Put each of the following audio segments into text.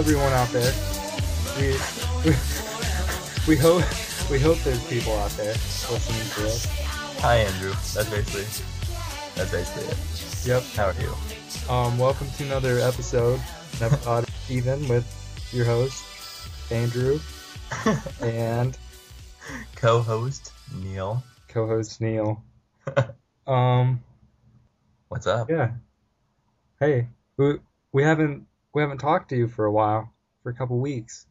everyone out there. We we hope we hope there's people out there listening to us. Hi, Andrew. That's basically that's basically it. Yep. How are you? Um, welcome to another episode. Never thought even with your host Andrew and Co-host Neil. co-host Neil. Um, What's up? yeah. Hey, we we haven't we haven't talked to you for a while, for a couple weeks.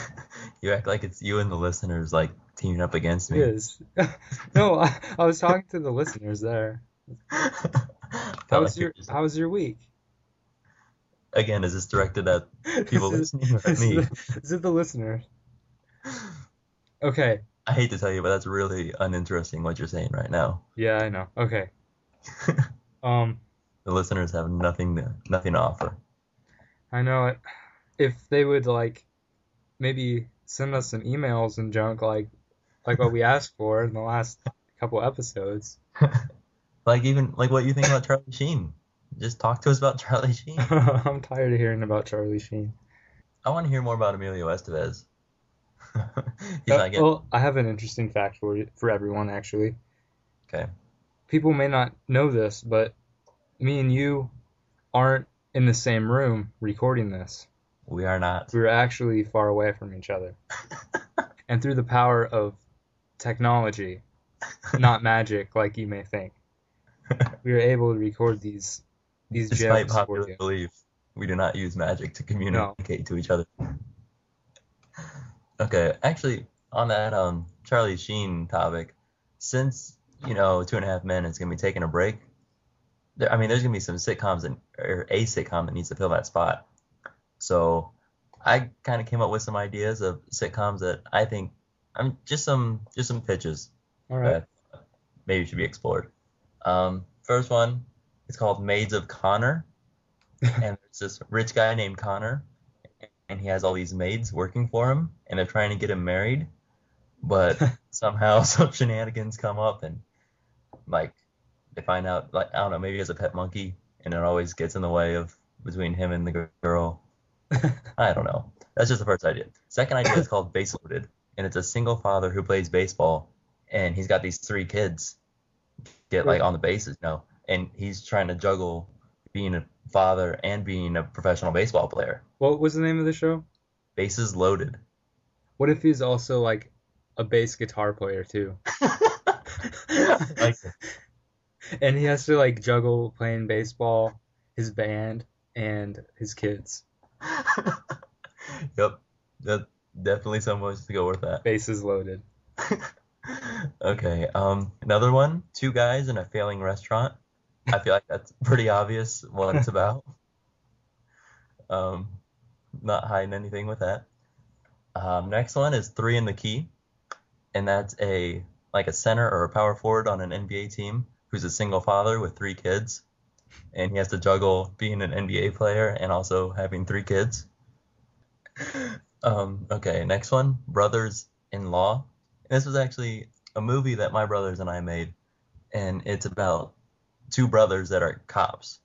you act like it's you and the listeners like teaming up against me. is. no, I, I was talking to the listeners there. How was your How was your week? Again, is this directed at people Is it- listening or at is me? it- Is it the listeners? Okay. I hate to tell you, but that's really uninteresting what you're saying right now. Yeah, I know. Okay. Um, The listeners have nothing to nothing to offer. I know it. If they would like maybe send us some emails and junk like like what we asked for in the last couple episodes. Like even like what you think about Charlie Sheen. Just talk to us about Charlie Sheen. I'm tired of hearing about Charlie Sheen. I want to hear more about Emilio Estevez. Uh, getting well, I have an interesting fact for you, for everyone actually. okay. People may not know this, but me and you aren't in the same room recording this. We are not. We were actually far away from each other. and through the power of technology, not magic like you may think, we were able to record these these Despite gems for popular you. belief, we do not use magic to communicate to each other. Okay, actually, on that um Charlie Sheen topic, since you know Two and a Half Men is gonna be taking a break, there, I mean, there's gonna be some sitcoms and or a sitcom that needs to fill that spot. So, I kind of came up with some ideas of sitcoms that I think, I'm just some just some pitches All right. that maybe should be explored. Um, first one, it's called Maids of Connor, and there's this rich guy named Connor, and he has all these maids working for him, and they're trying to get him married, but somehow some shenanigans come up, and like they find out, like I don't know, maybe he has a pet monkey, and it always gets in the way of between him and the girl. I don't know. That's just the first idea. Second idea is called Base Loaded, and it's a single father who plays baseball, and he's got these three kids get like on the bases, you know, and he's trying to juggle being a father and being a professional baseball player. What was the name of the show? Bases loaded. What if he's also like a bass guitar player too? like, and he has to like juggle playing baseball, his band, and his kids. yep, that definitely some ways to go with that. Bases loaded. okay, um, another one, two guys in a failing restaurant. I feel like that's pretty obvious what it's about. Um, not hiding anything with that. Um, next one is three in the key, and that's a like a center or a power forward on an NBA team who's a single father with three kids, and he has to juggle being an NBA player and also having three kids. Um, okay, next one, Brothers in Law. This was actually a movie that my brothers and I made, and it's about two brothers that are cops.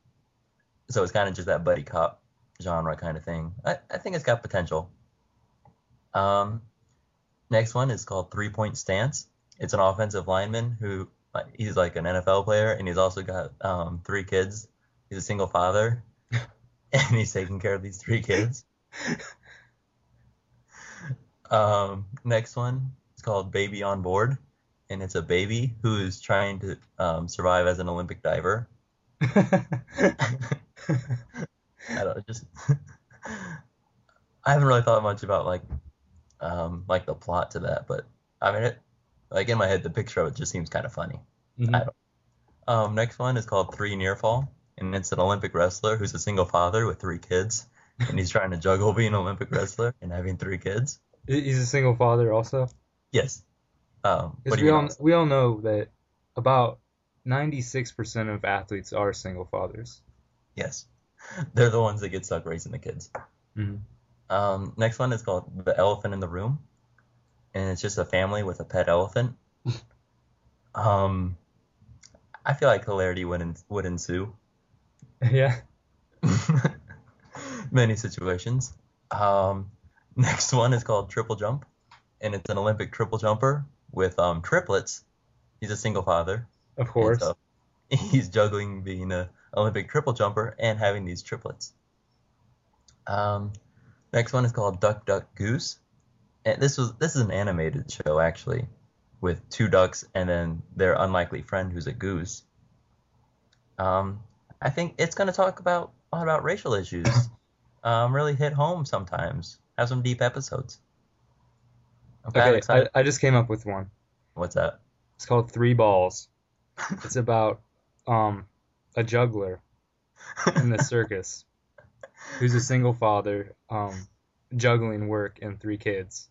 So it's kind of just that buddy cop genre kind of thing. I, I think it's got potential. Um, next one is called Three Point Stance. It's an offensive lineman who like, he's like an NFL player, and he's also got um, three kids. He's a single father, and he's taking care of these three kids. Um, next one is called Baby on Board, and it's a baby who's trying to um, survive as an Olympic diver. I don't just. I haven't really thought much about like, um, like the plot to that, but I mean, it, like in my head, the picture of it just seems kind of funny. Mhm. I don't. Um, next one is called Three Near Fall, and it's an Olympic wrestler who's a single father with three kids, and he's trying to juggle being an Olympic wrestler and having three kids. He's a single father also. Yes. Um, what Because do we all we all know that about 96% of athletes are single fathers. Yes. They're the ones that get stuck raising the kids. Mhm. Um, next one is called The Elephant in the Room, and it's just a family with a pet elephant. um, I feel like hilarity would, en- would ensue. Yeah. Many situations. Um, next one is called Triple Jump, and it's an Olympic triple jumper with um, triplets. He's a single father. Of course. so he's juggling being a Olympic triple jumper and having these triplets. Um, next one is called Duck Duck Goose, this was this is an animated show actually, with two ducks and then their unlikely friend who's a goose. Um, I think it's gonna talk about a lot about racial issues. um, really hit home sometimes. Have some deep episodes. I'm Okay, I. I just came up with one. What's that? It's called Three Balls. It's about um a juggler in the circus who's a single father, um, juggling work and three kids.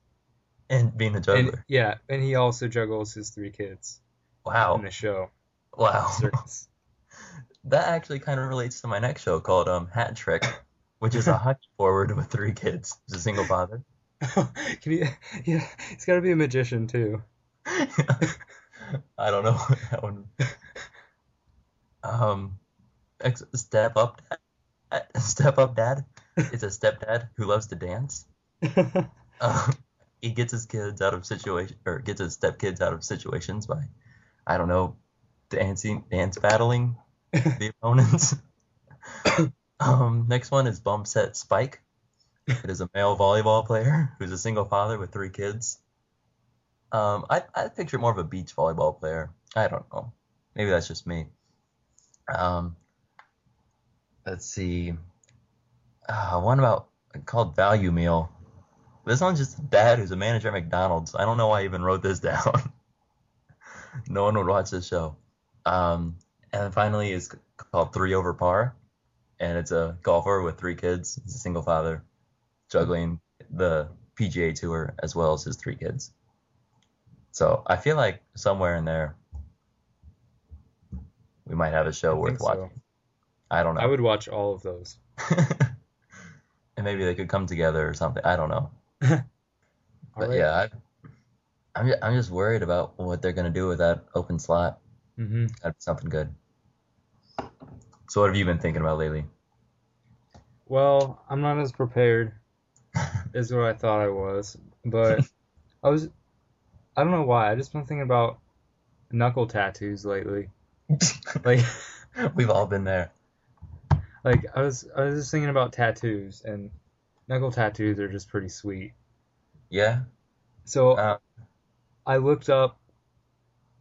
and being a And juggler. yeah, and he also juggles his three kids wow. in the show. Wow. That actually kind of relates to my next show called um, Hat Trick, which is a hockey forward with three kids. He's a single father. Can he? Yeah, he's got to be a magician too. I don't know that one. Um, step up, dad. step up, dad. It's a stepdad who loves to dance. Um, he gets his kids out of situation or gets his stepkids out of situations by, I don't know, dancing, dance battling the opponents. um, next one is Bump Set Spike. It is a male volleyball player who's a single father with three kids. Um, I I picture more of a beach volleyball player. I don't know. Maybe that's just me. Um, let's see. Uh, one about called Value Meal. This one's just dad who's a manager at McDonald's. I don't know why I even wrote this down. no one would watch this show. Um, and then finally is called Three Over Par, and it's a golfer with three kids. He's a single father, juggling the PGA Tour as well as his three kids. So I feel like somewhere in there, we might have a show I worth think so. watching. I don't know. I would watch all of those. and maybe they could come together or something. I don't know. But right. yeah, I, I'm just, I'm just worried about what they're gonna do with that open slot. Mm-hmm. Gotta be something good. So what have you been thinking about lately? Well, I'm not as prepared as what I thought I was, but I was. I don't know why. I just been thinking about knuckle tattoos lately. Like, We've all been there. Like I was. I was just thinking about tattoos, and knuckle tattoos are just pretty sweet. Yeah. So Uh, I looked up.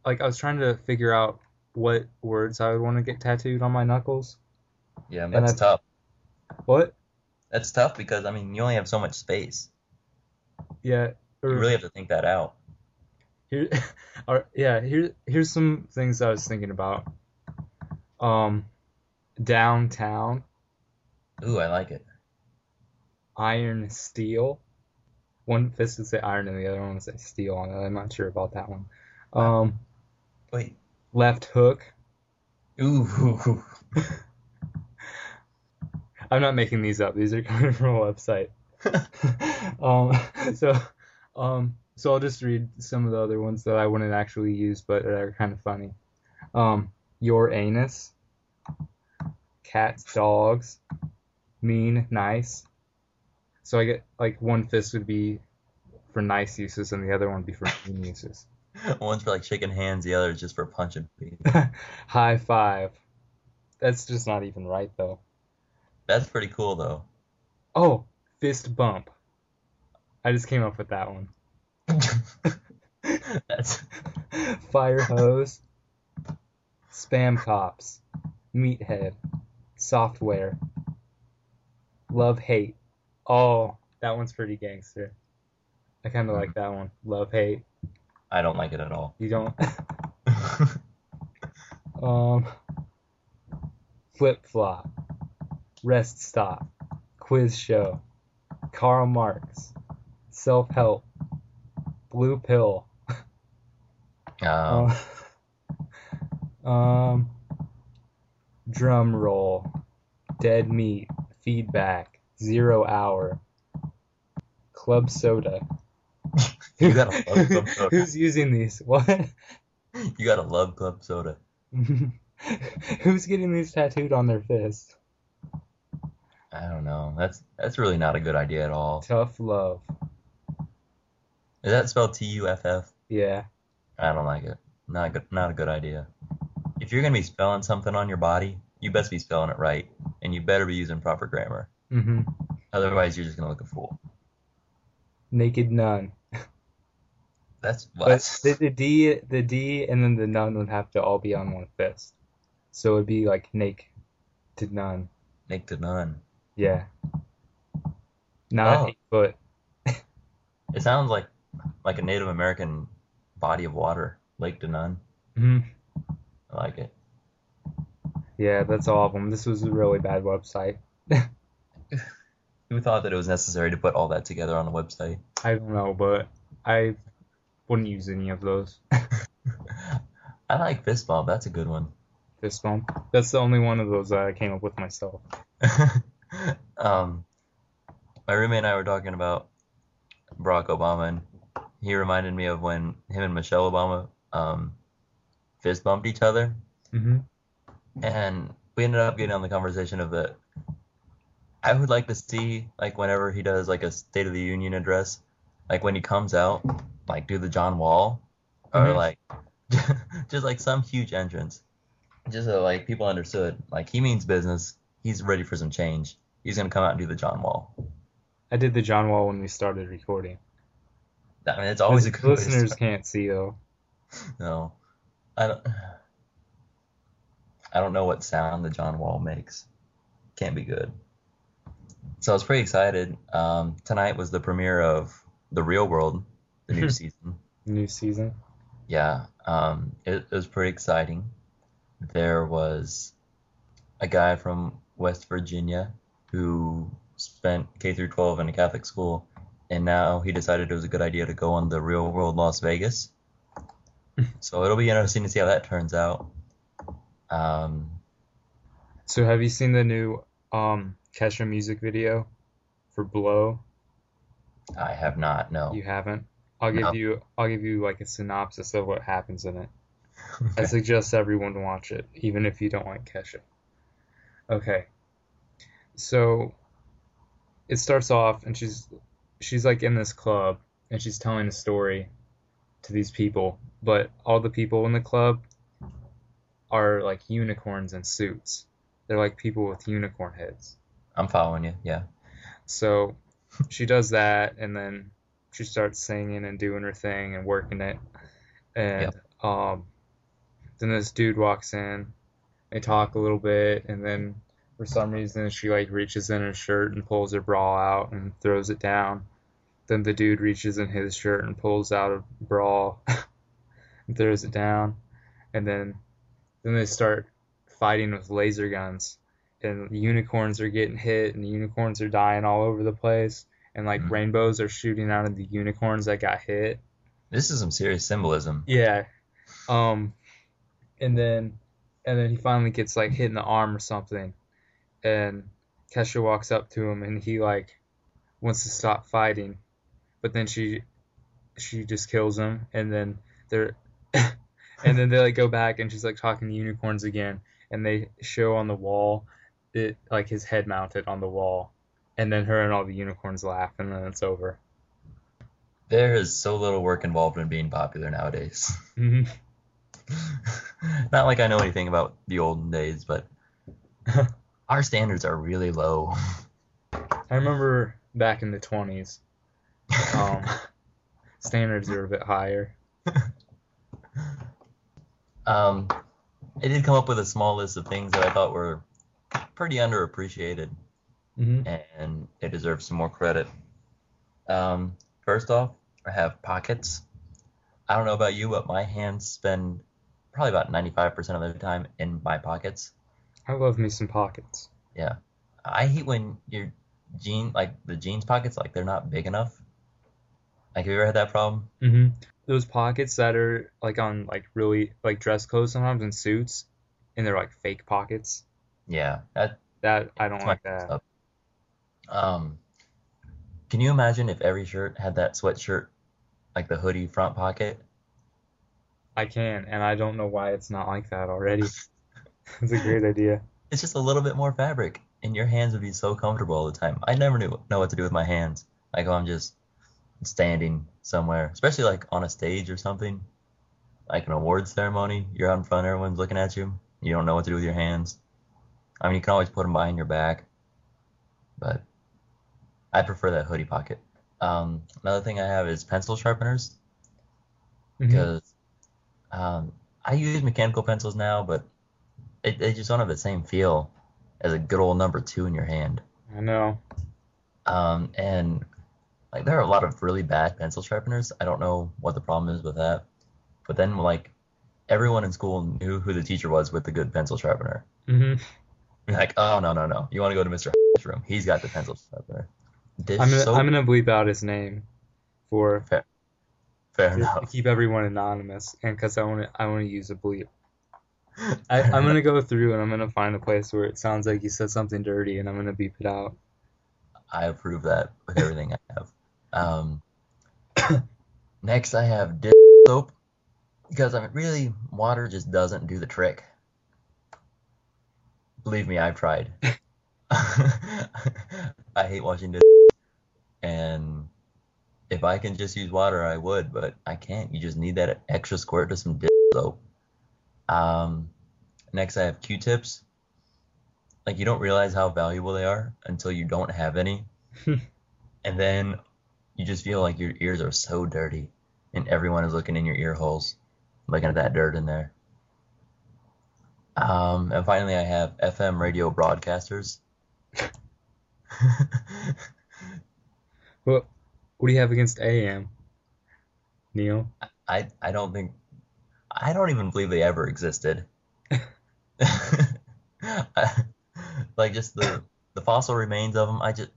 Like, I was trying to figure out what words I would want to get tattooed on my knuckles. yeah, And that's I- tough. What? That's tough because I mean you only have so much space. Yeah. You really have to think that out. Here, are, yeah, here, here's some things I was thinking about. Um, downtown, Ooh, I like it. iron steel. One fist would say iron and the other one would say steel on it. I'm not sure about that one. Um, Wait. left hook. Ooh. I'm not making these up. These are coming from a website. um, so, um, so I'll just read some of the other ones that I wouldn't actually use, but are kind of funny. Um, your anus, cats, dogs, mean, nice. So I get like one fist would be for nice uses, and the other one would be for mean uses. One's for like shaking hands, the other is just for punching people. High five. That's just not even right though. That's pretty cool though. Oh, fist bump. I just came up with that one. That's Fire hose, spam cops, meathead, software, love hate. Oh, that one's pretty gangster. I kind of like that one. Love hate. I don't like it at all. You don't. um, flip flop, rest stop, quiz show, Karl Marx, self help, blue pill. Um, Uh, um, drum roll, dead meat, feedback, zero hour, club soda. You gotta love Club Soda. Who's using these? What? you gotta love club soda. Who's getting these tattooed on their fist? I don't know. That's that's really not a good idea at all. Tough love. Is that spelled T U F F? Yeah. I don't like it. Not good. Not a good idea. If you're gonna be spelling something on your body, you best be spelling it right, and you better be using proper grammar. Mm-hmm. Otherwise, you're just gonna look a fool. Naked nun. That's But what. the, the D, the D, and then the nun would have to all be on one fist. So it'd be like naked to nun. To none. Yeah. Not Oh. eight foot. It sounds like like a Native American body of water, Lake to none. I like it. Yeah, that's all of them. This was a really bad website. Who thought that it was necessary to put all that together on a website? I don't know, but I wouldn't use any of those. I like fist bump. That's a good one. Fist bump. That's the only one of those that I came up with myself. um, my roommate and I were talking about Barack Obama, and he reminded me of when him and Michelle Obama um, fist bumped each other, hmm and we ended up getting on the conversation of that. I would like to see like whenever he does like a State of the Union address, like when he comes out, like do the John Wall, or Mhm. like just like some huge entrance, just so like people understood like he means business. He's ready for some change. He's gonna come out and do the John Wall. I did the John Wall when we started recording. I mean, it's always a good listeners can't see though. No, I don't. I don't know what sound the John Wall makes. Can't be good. So I was pretty excited. Um, tonight was the premiere of The Real World, the new season. New season. Yeah, um, it, it was pretty exciting. There was a guy from West Virginia who spent K through 12 in a Catholic school, and now he decided it was a good idea to go on the Real World Las Vegas. So it'll be interesting to see how that turns out. Um, So have you seen the new um Kesha music video for Blow? I have not, no. You haven't? I'll give No. you I'll give you like a synopsis of what happens in it. I suggest everyone watch it, even if you don't like Kesha. Okay. So it starts off and she's she's like in this club and she's telling a story to these people, but all the people in the club are like unicorns in suits. They're like people with unicorn heads. I'm following you, yeah. So she does that, and then she starts singing and doing her thing and working it. And um, then this dude walks in. They talk a little bit, and then for some reason she like reaches in her shirt and pulls her bra out and throws it down. Then the dude reaches in his shirt and pulls out a bra and throws it down. And then then they start fighting with laser guns and unicorns are getting hit and the unicorns are dying all over the place and like Mhm. rainbows are shooting out of the unicorns that got hit. This is some serious symbolism. Yeah. Um and then and then he finally gets like hit in the arm or something and Kesha walks up to him and he like wants to stop fighting but then she she just kills him and then they're and then they like go back and she's like talking to unicorns again and they show on the wall it like his head mounted on the wall and then her and all the unicorns laugh and then it's over There is so little work involved in being popular nowadays. hmm Not like I know anything about the olden days, but our standards are really low. I remember back in the 20s um, standards are a bit higher Um, I did come up with a small list of things that I thought were pretty underappreciated, hmm and they deserve some more credit. Um, first off, I have pockets. I don't know about you, but my hands spend probably about 95% of their time in my pockets. I love me some pockets Yeah. I hate when your jean, like the jeans pockets, like they're not big enough. Like, have you ever had that problem? Mm-hmm. those pockets that are like on like really like dress clothes sometimes in suits and they're like fake pockets Yeah, that that I don't like that stuff. Um, can you imagine if every shirt had that sweatshirt, like the hoodie front pocket? I can and I don't know why it's not like that already it's a great idea It's just a little bit more fabric. and your hands would be so comfortable all the time. I never knew know what to do with my hands. Like if I'm just standing somewhere, especially like on a stage or something, like an awards ceremony. You're out in front, everyone's looking at you. You don't know what to do with your hands. I mean, you can always put them behind your back, but I prefer that hoodie pocket. Um, another thing I have is pencil sharpeners because um, I use mechanical pencils now, but it, they just don't have the same feel as a good old number two in your hand. I know. Um, and like there are a lot of really bad pencil sharpeners. I don't know what the problem is with that. But then like everyone in school knew who the teacher was with the good pencil sharpener. hmm like, oh no no no, you want to go to Mr. room? He's got the pencil sharpener. Dish I'm gonna soap? I'm gonna bleep out his name for Fair to enough. keep everyone anonymous, and because I want to I want to use a bleep. I, I'm gonna go through and I'm gonna find a place where it sounds like he said something dirty, and I'm gonna beep it out. I approve that with everything I have. Um, next, I have dish soap because I mean, really, water just doesn't do the trick. Believe me, I've tried. I hate washing dishes, and if I can just use water, I would, but I can't. You just need that extra squirt of some dish soap. Um, next, I have Q-tips. Like you don't realize how valuable they are until you don't have any, and then you just feel like your ears are so dirty, and everyone is looking in your ear holes, looking at that dirt in there. Um, and finally, I have FM radio broadcasters. What what do you have against AM? Neil? I I don't think I don't even believe they ever existed. like just the the fossil remains of them. I just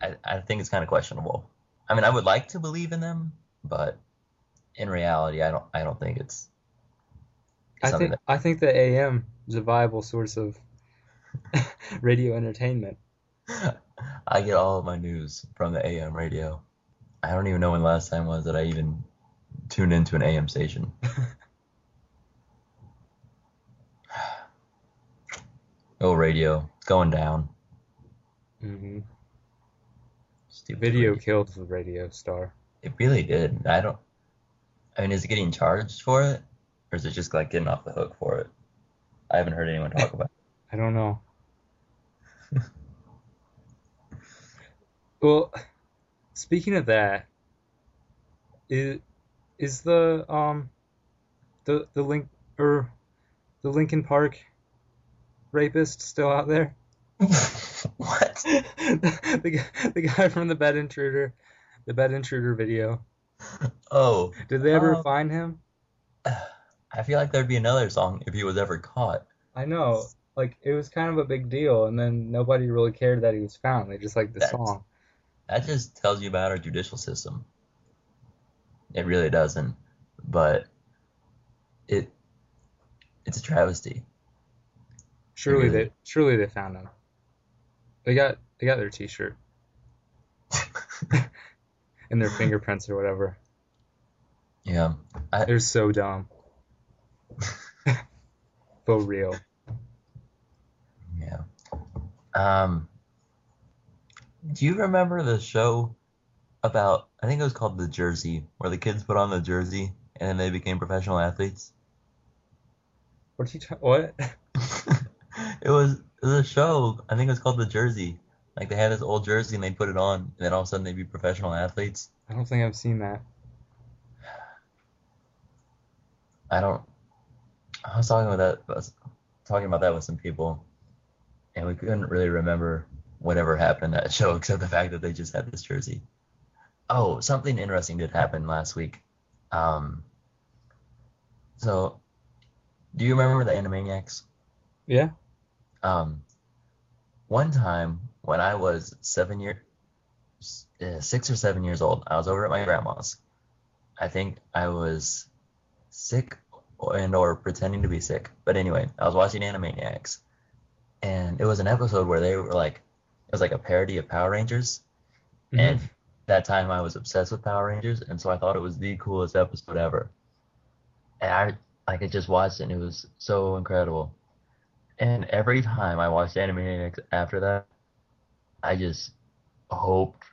I, I think it's kind of questionable. I mean, I would like to believe in them, but in reality, I don't I don't think it's I think I think the AM is a viable source of radio entertainment. I get all of my news from the AM radio. I don't even know when the last time was that I even tuned into an AM station. oh, radio, it's going down. hmm Stupid Video radio. killed the radio star. It really did. I don't. I mean, is it getting charged for it, or is it just like getting off the hook for it? I haven't heard anyone talk about. It. I don't know. well, speaking of that, is is the um the the link or the Lincoln Park rapist still out there? what? the guy, the guy from the bed intruder, the bed intruder video. Oh, Did they ever Um, find him? I feel like there'd be another song if he was ever caught. I know, like it was kind of a big deal, and then nobody really cared that he was found. They just liked the That's- song. That just tells you about our judicial system. It really doesn't, but it it's a travesty. Surely really- they surely they found him. They got they got their T-shirt and their fingerprints or whatever. yeah, I, They're so dumb. For real. yeah. Um, do you remember the show about? I think it was called The Jersey, where the kids put on the jersey and then they became professional athletes. What did you ta- what? it was it was a show. I think it was called The Jersey. Like they had this old jersey and they put it on, and then all of a sudden they'd be professional athletes. I don't think I've seen that. I don't. I was talking about that. Talking about that with some people, and we couldn't really remember whatever happened in that show except the fact that they just had this jersey. Oh, something interesting did happen last week. Um. So, do you remember the Animaniacs? Yeah. Um. One time when I was seven year, uh, six or seven years old, I was over at my grandma's. I think I was sick and or pretending to be sick. But anyway, I was watching Animaniacs, and it was an episode where they were like, it was like a parody of Power Rangers, Mhm. and that time I was obsessed with Power Rangers, and so I thought it was the coolest episode ever. And I like I just watch it, and it was so incredible. And every time I watched Animaniacs after that, I just hoped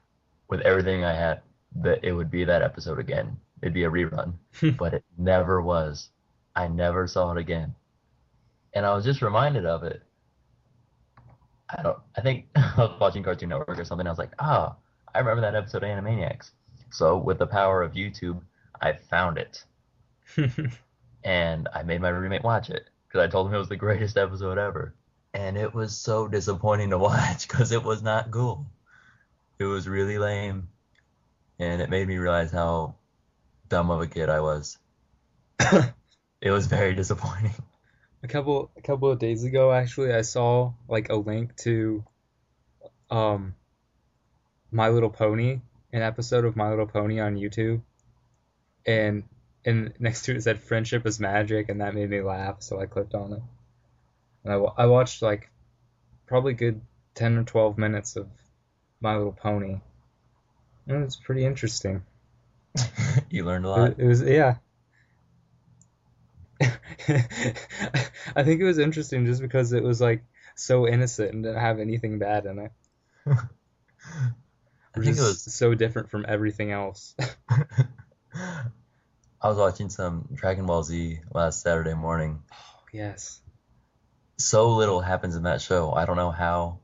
with everything I had that it would be that episode again. It'd be a rerun, but it never was. I never saw it again. And I was just reminded of it. I don't I think I was watching Cartoon Network or something. I was like, ah, I remember that episode of Animaniacs. So with the power of YouTube, I found it and I made my roommate watch it because I told him it was the greatest episode ever. And it was so disappointing to watch because it was not cool. It was really lame, and it made me realize how dumb of a kid I was. it was very disappointing. a couple a couple of days ago actually I saw like a link to um My Little Pony, an episode of My Little Pony on YouTube. And and next to it said friendship is magic and that made me laugh so I clicked on it. And I, I watched like probably good 10 or 12 minutes of My Little Pony. And it was pretty interesting. you learned a lot. It, it was yeah. I think it was interesting just because it was like so innocent and didn't have anything bad in it. I think it was. so different from everything else. I was watching some Dragon Ball Z last Saturday morning. Oh, yes. So little happens in that show. I don't know how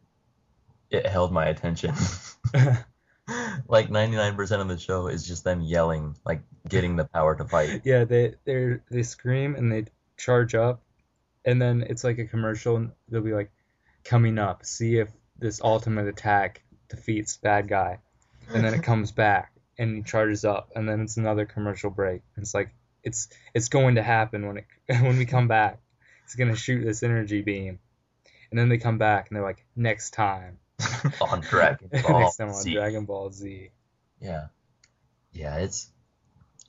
it held my attention. like 99% of the show is just them yelling, like getting the power to fight. Yeah, they they they scream and they charge up, and then it's like a commercial. And they'll be like, "Coming up, see if this ultimate attack defeats bad guy," and then it comes back and he charges up, and then it's another commercial break. And it's like it's it's going to happen when it when we come back. It's gonna shoot this energy beam, and then they come back and they're like, "Next time." on Dragon Ball Next time on Z. Dragon Ball Z. Yeah. Yeah, it's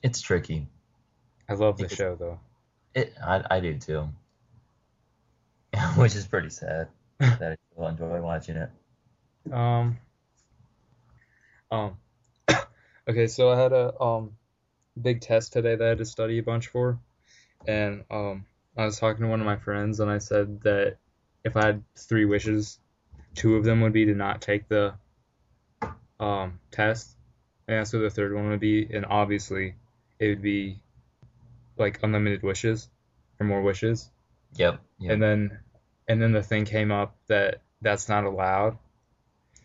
it's tricky. I love the show though. It I, I do too. Which is pretty sad that I still enjoy watching it. Um. Um. Okay, so I had a um big test today that I had to study a bunch for, and um I was talking to one of my friends and I said that if I had three wishes, two of them would be to not take the um test, and that's what the third one would be, and obviously it would be like unlimited wishes for more wishes. Yep. Yep. and then and then the thing came up that that's not allowed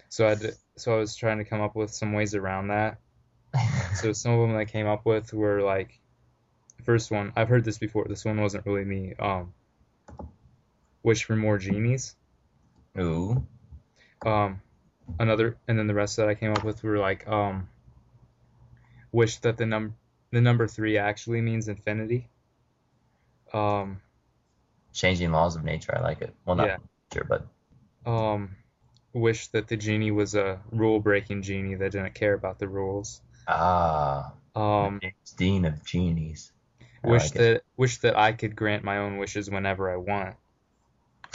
so i so i was trying to come up with some ways around that so some of them that I came up with were like first one i've heard this before this one wasn't really me um wish for more genies Ooh. um another and then the rest that i came up with were like um wish that the num the number three actually means infinity um Changing laws of nature, I like it. Well not Yeah. nature, but um wish that the genie was a rule breaking genie that didn't care about the rules. Ah Um James Dean of genies. I wish like that wish that I could grant my own wishes whenever I want.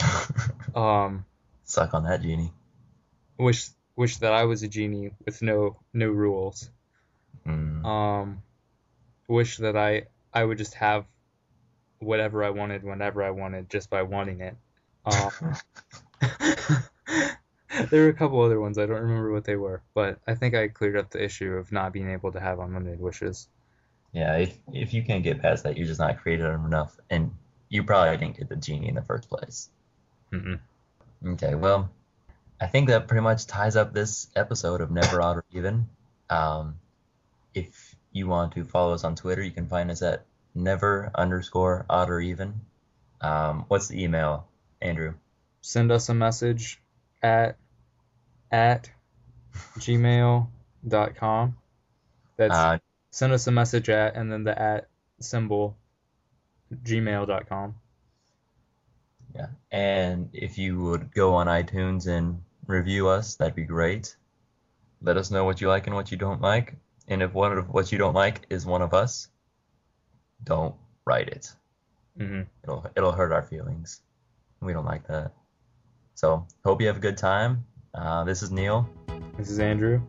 Um Suck on that genie. wish wish that I was a genie with no no rules. Mm. Um wish that I I would just have whatever I wanted whenever I wanted just by wanting it. Um there were a couple other ones I don't remember what they were, but I think I cleared up the issue of not being able to have unlimited wishes. Yeah, if if you can't get past that, you're just not creative enough, and you probably didn't get the genie in the first place. Mm-mm. Okay, well, I think that pretty much ties up this episode of Never Odd or Even. Um, if you want to follow us on Twitter, you can find us at never underscore odd or even. Um, what's the email, Andrew? send us a message at at gmail.com. That's Uh, send us a message at and then the at symbol gmail.com. yeah, and if you would go on iTunes and review us, that'd be great. Let us know what you like and what you don't like, and if one of what you don't like is one of us, don't write it. hmm It'll it'll hurt our feelings. We don't like that. So hope you have a good time. Uh, this is Neil. This is Andrew.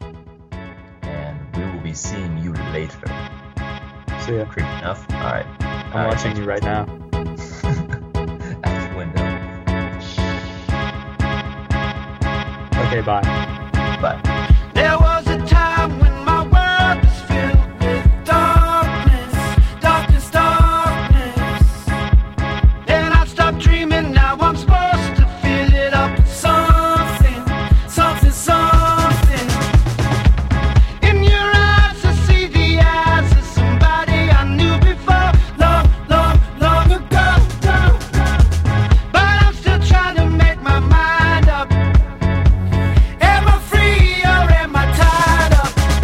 And we will be seeing you later. See ya. Creepy enough. All right. I'm All watching right. you right now. Out the window. Okay, bye. Bye.